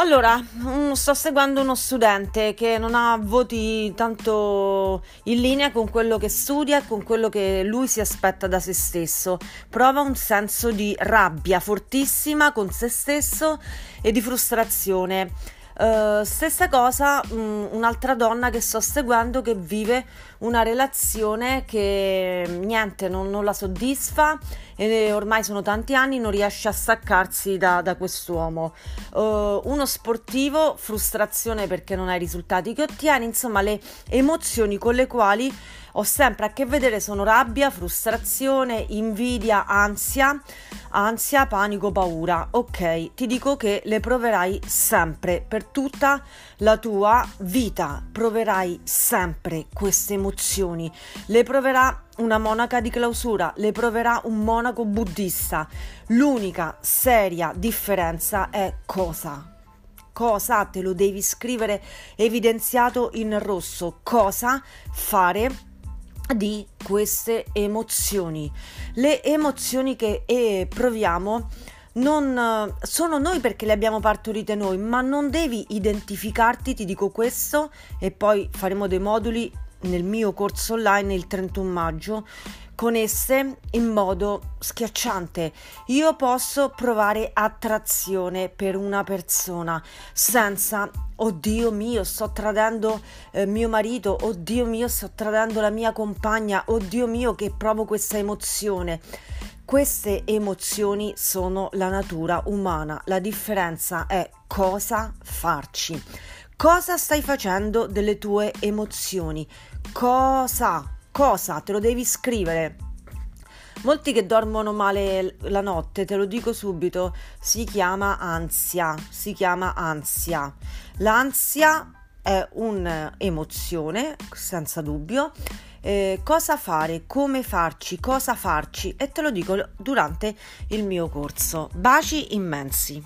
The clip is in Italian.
Allora, mm, sto seguendo uno studente che non ha voti tanto in linea con quello che studia e con quello che lui si aspetta da se stesso. Prova un senso di rabbia fortissima con se stesso e di frustrazione. Uh, stessa cosa, um, un'altra donna che sto seguendo che vive una relazione che niente, non, non la soddisfa e ormai sono tanti anni, non riesce a staccarsi da, da quest'uomo. Uh, uno sportivo, frustrazione perché non hai i risultati che ottieni, insomma le emozioni con le quali ho sempre a che vedere sono rabbia, frustrazione, invidia, ansia, ansia, panico, paura. Ok, ti dico che le proverai sempre per tutta la tua vita. Proverai sempre queste emozioni. Le proverà una monaca di clausura, le proverà un monaco buddista. L'unica seria differenza è cosa? Cosa te lo devi scrivere evidenziato in rosso? Cosa fare? Di queste emozioni. Le emozioni che eh, proviamo non sono noi perché le abbiamo partorite noi, ma non devi identificarti, ti dico questo, e poi faremo dei moduli nel mio corso online il 31 maggio con esse in modo schiacciante. Io posso provare attrazione per una persona senza oddio mio, sto tradendo eh, mio marito, oddio mio, sto tradendo la mia compagna, oddio mio che provo questa emozione. Queste emozioni sono la natura umana, la differenza è cosa farci. Cosa stai facendo delle tue emozioni? Cosa? Cosa? Te lo devi scrivere. Molti che dormono male la notte, te lo dico subito, si chiama ansia, si chiama ansia. L'ansia è un'emozione, senza dubbio. Eh, cosa fare, come farci, cosa farci e te lo dico durante il mio corso. Baci immensi.